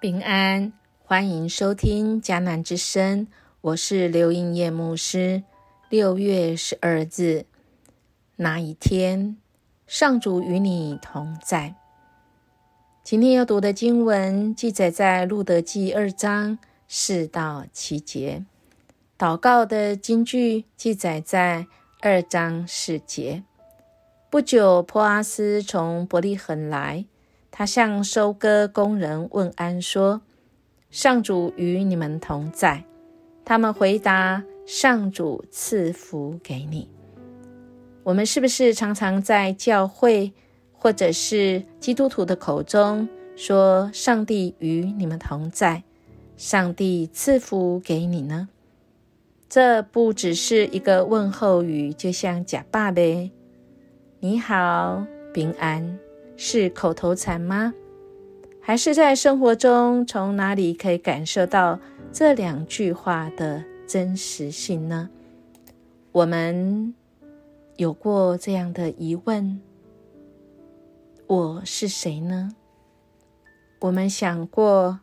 平安，欢迎收听迦南之声，我是刘英叶牧师。六月十二日，那一天，上主与你同在。今天要读的经文记载在路德记二章四到七节。祷告的经句记载在二章四节。不久，波阿斯从伯利恒来。他向收割工人问安说：“上主与你们同在。”他们回答：“上主赐福给你。”我们是不是常常在教会或者是基督徒的口中说：“上帝与你们同在，上帝赐福给你呢？”这不只是一个问候语，就像假爸呗，你好，平安。是口头禅吗？还是在生活中从哪里可以感受到这两句话的真实性呢？我们有过这样的疑问：我是谁呢？我们想过，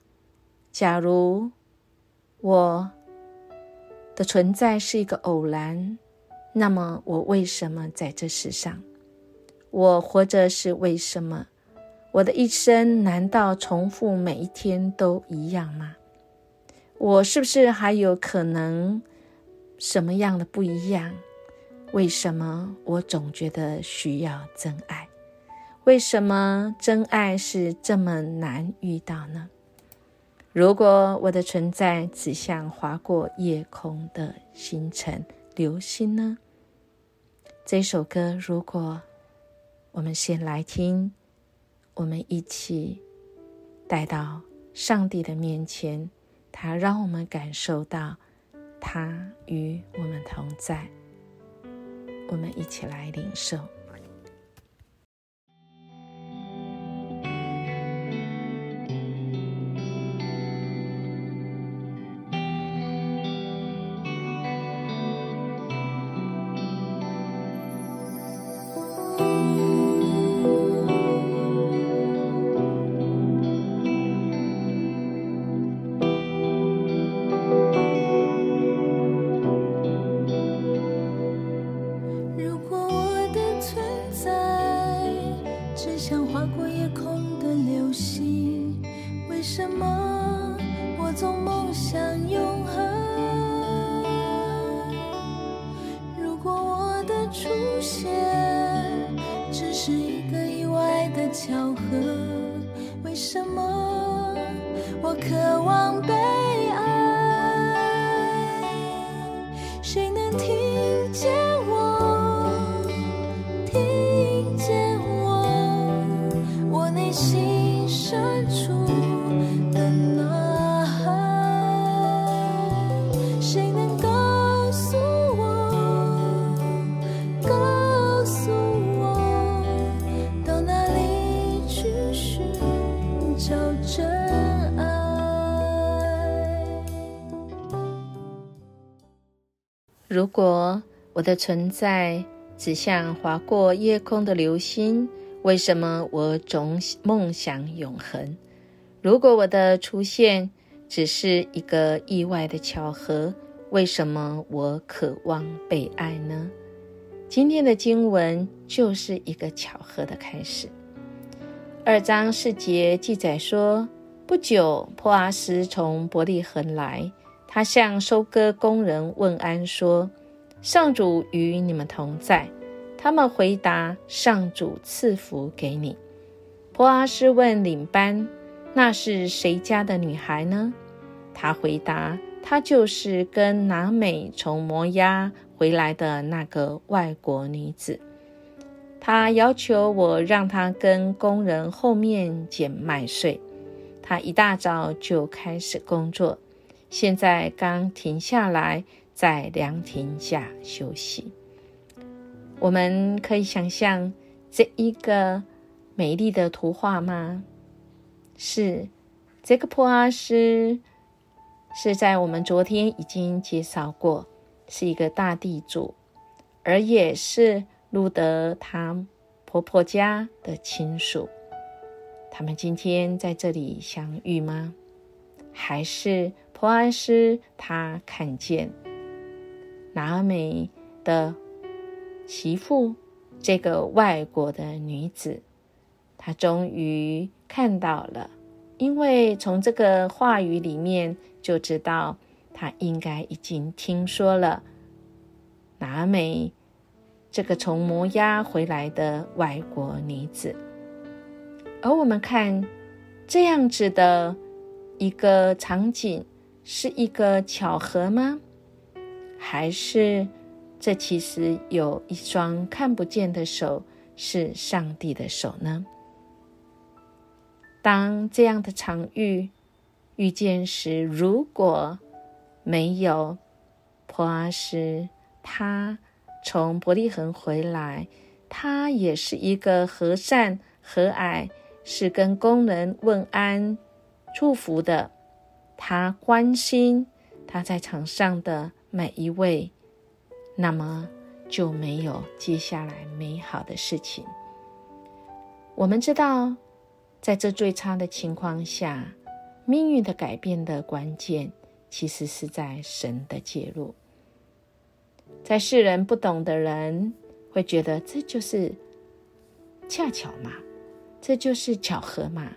假如我的存在是一个偶然，那么我为什么在这世上？我活着是为什么？我的一生难道重复每一天都一样吗？我是不是还有可能什么样的不一样？为什么我总觉得需要真爱？为什么真爱是这么难遇到呢？如果我的存在只像划过夜空的星辰、流星呢？这首歌如果。我们先来听，我们一起带到上帝的面前，他让我们感受到他与我们同在。我们一起来领受。什么我总梦想？如果我的存在只像划过夜空的流星，为什么我总梦想永恒？如果我的出现只是一个意外的巧合，为什么我渴望被爱呢？今天的经文就是一个巧合的开始。二章四节记载说，不久，珀阿斯从伯利恒来。他向收割工人问安说：“上主与你们同在。”他们回答：“上主赐福给你。”波阿斯问领班：“那是谁家的女孩呢？”他回答：“她就是跟拿美从摩押回来的那个外国女子。她要求我让她跟工人后面捡麦穗。她一大早就开始工作。”现在刚停下来，在凉亭下休息。我们可以想象这一个美丽的图画吗？是这个普阿斯是在我们昨天已经介绍过，是一个大地主，而也是路德他婆婆家的亲属。他们今天在这里相遇吗？还是波阿斯他看见拿美的媳妇这个外国的女子，他终于看到了，因为从这个话语里面就知道，他应该已经听说了拿美这个从摩押回来的外国女子，而我们看这样子的。一个场景是一个巧合吗？还是这其实有一双看不见的手是上帝的手呢？当这样的场遇遇见时，如果没有普阿斯，他从伯利恒回来，他也是一个和善和蔼，是跟工人问安。祝福的，他关心他在场上的每一位，那么就没有接下来美好的事情。我们知道，在这最差的情况下，命运的改变的关键，其实是在神的介入。在世人不懂的人会觉得这就是恰巧嘛，这就是巧合嘛。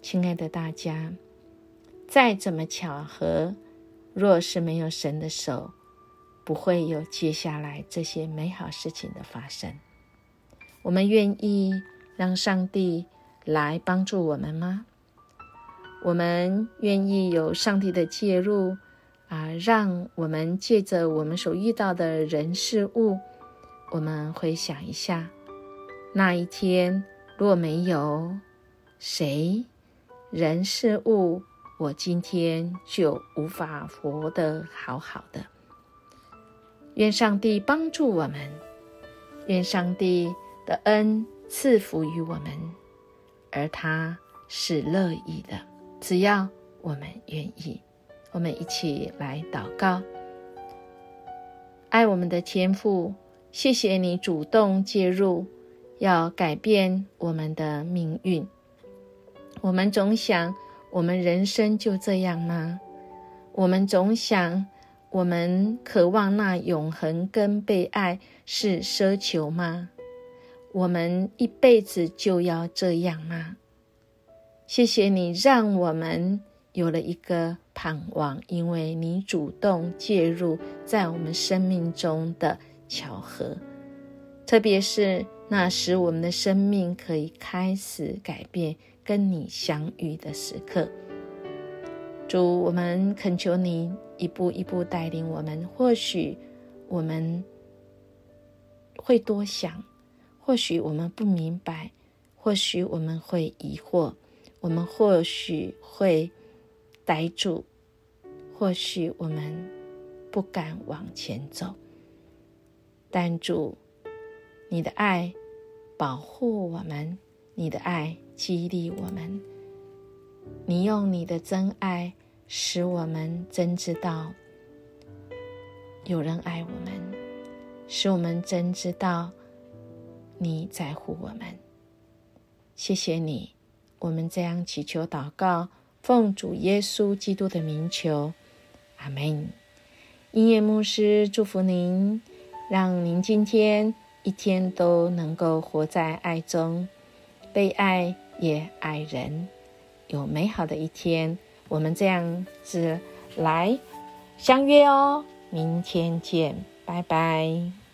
亲爱的大家，再怎么巧合，若是没有神的手，不会有接下来这些美好事情的发生。我们愿意让上帝来帮助我们吗？我们愿意有上帝的介入啊，让我们借着我们所遇到的人事物，我们回想一下，那一天若没有谁。人事物，我今天就无法活得好好的。愿上帝帮助我们，愿上帝的恩赐福于我们，而他是乐意的。只要我们愿意，我们一起来祷告。爱我们的天父，谢谢你主动介入，要改变我们的命运。我们总想，我们人生就这样吗？我们总想，我们渴望那永恒跟被爱是奢求吗？我们一辈子就要这样吗？谢谢你让我们有了一个盼望，因为你主动介入在我们生命中的巧合，特别是那使我们的生命可以开始改变。跟你相遇的时刻，主，我们恳求你一步一步带领我们。或许我们会多想，或许我们不明白，或许我们会疑惑，我们或许会呆住，或许我们不敢往前走。但主，你的爱保护我们，你的爱。激励我们，你用你的真爱使我们真知道有人爱我们，使我们真知道你在乎我们。谢谢你，我们这样祈求祷告，奉主耶稣基督的名求，阿门。音乐牧师祝福您，让您今天一天都能够活在爱中，被爱。也爱人，有美好的一天。我们这样子来相约哦，明天见，拜拜。